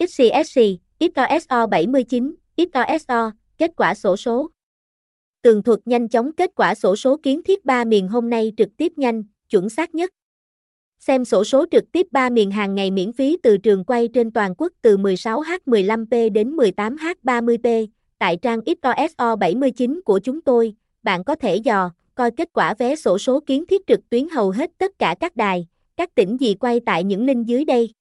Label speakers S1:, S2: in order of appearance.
S1: XCSC, XOSO 79, XOSO, kết quả sổ số. Tường thuật nhanh chóng kết quả sổ số kiến thiết 3 miền hôm nay trực tiếp nhanh, chuẩn xác nhất. Xem sổ số trực tiếp 3 miền hàng ngày miễn phí từ trường quay trên toàn quốc từ 16H15P đến 18H30P, tại trang XOSO 79 của chúng tôi, bạn có thể dò, coi kết quả vé sổ số kiến thiết trực tuyến hầu hết tất cả các đài, các tỉnh gì quay tại những link dưới đây.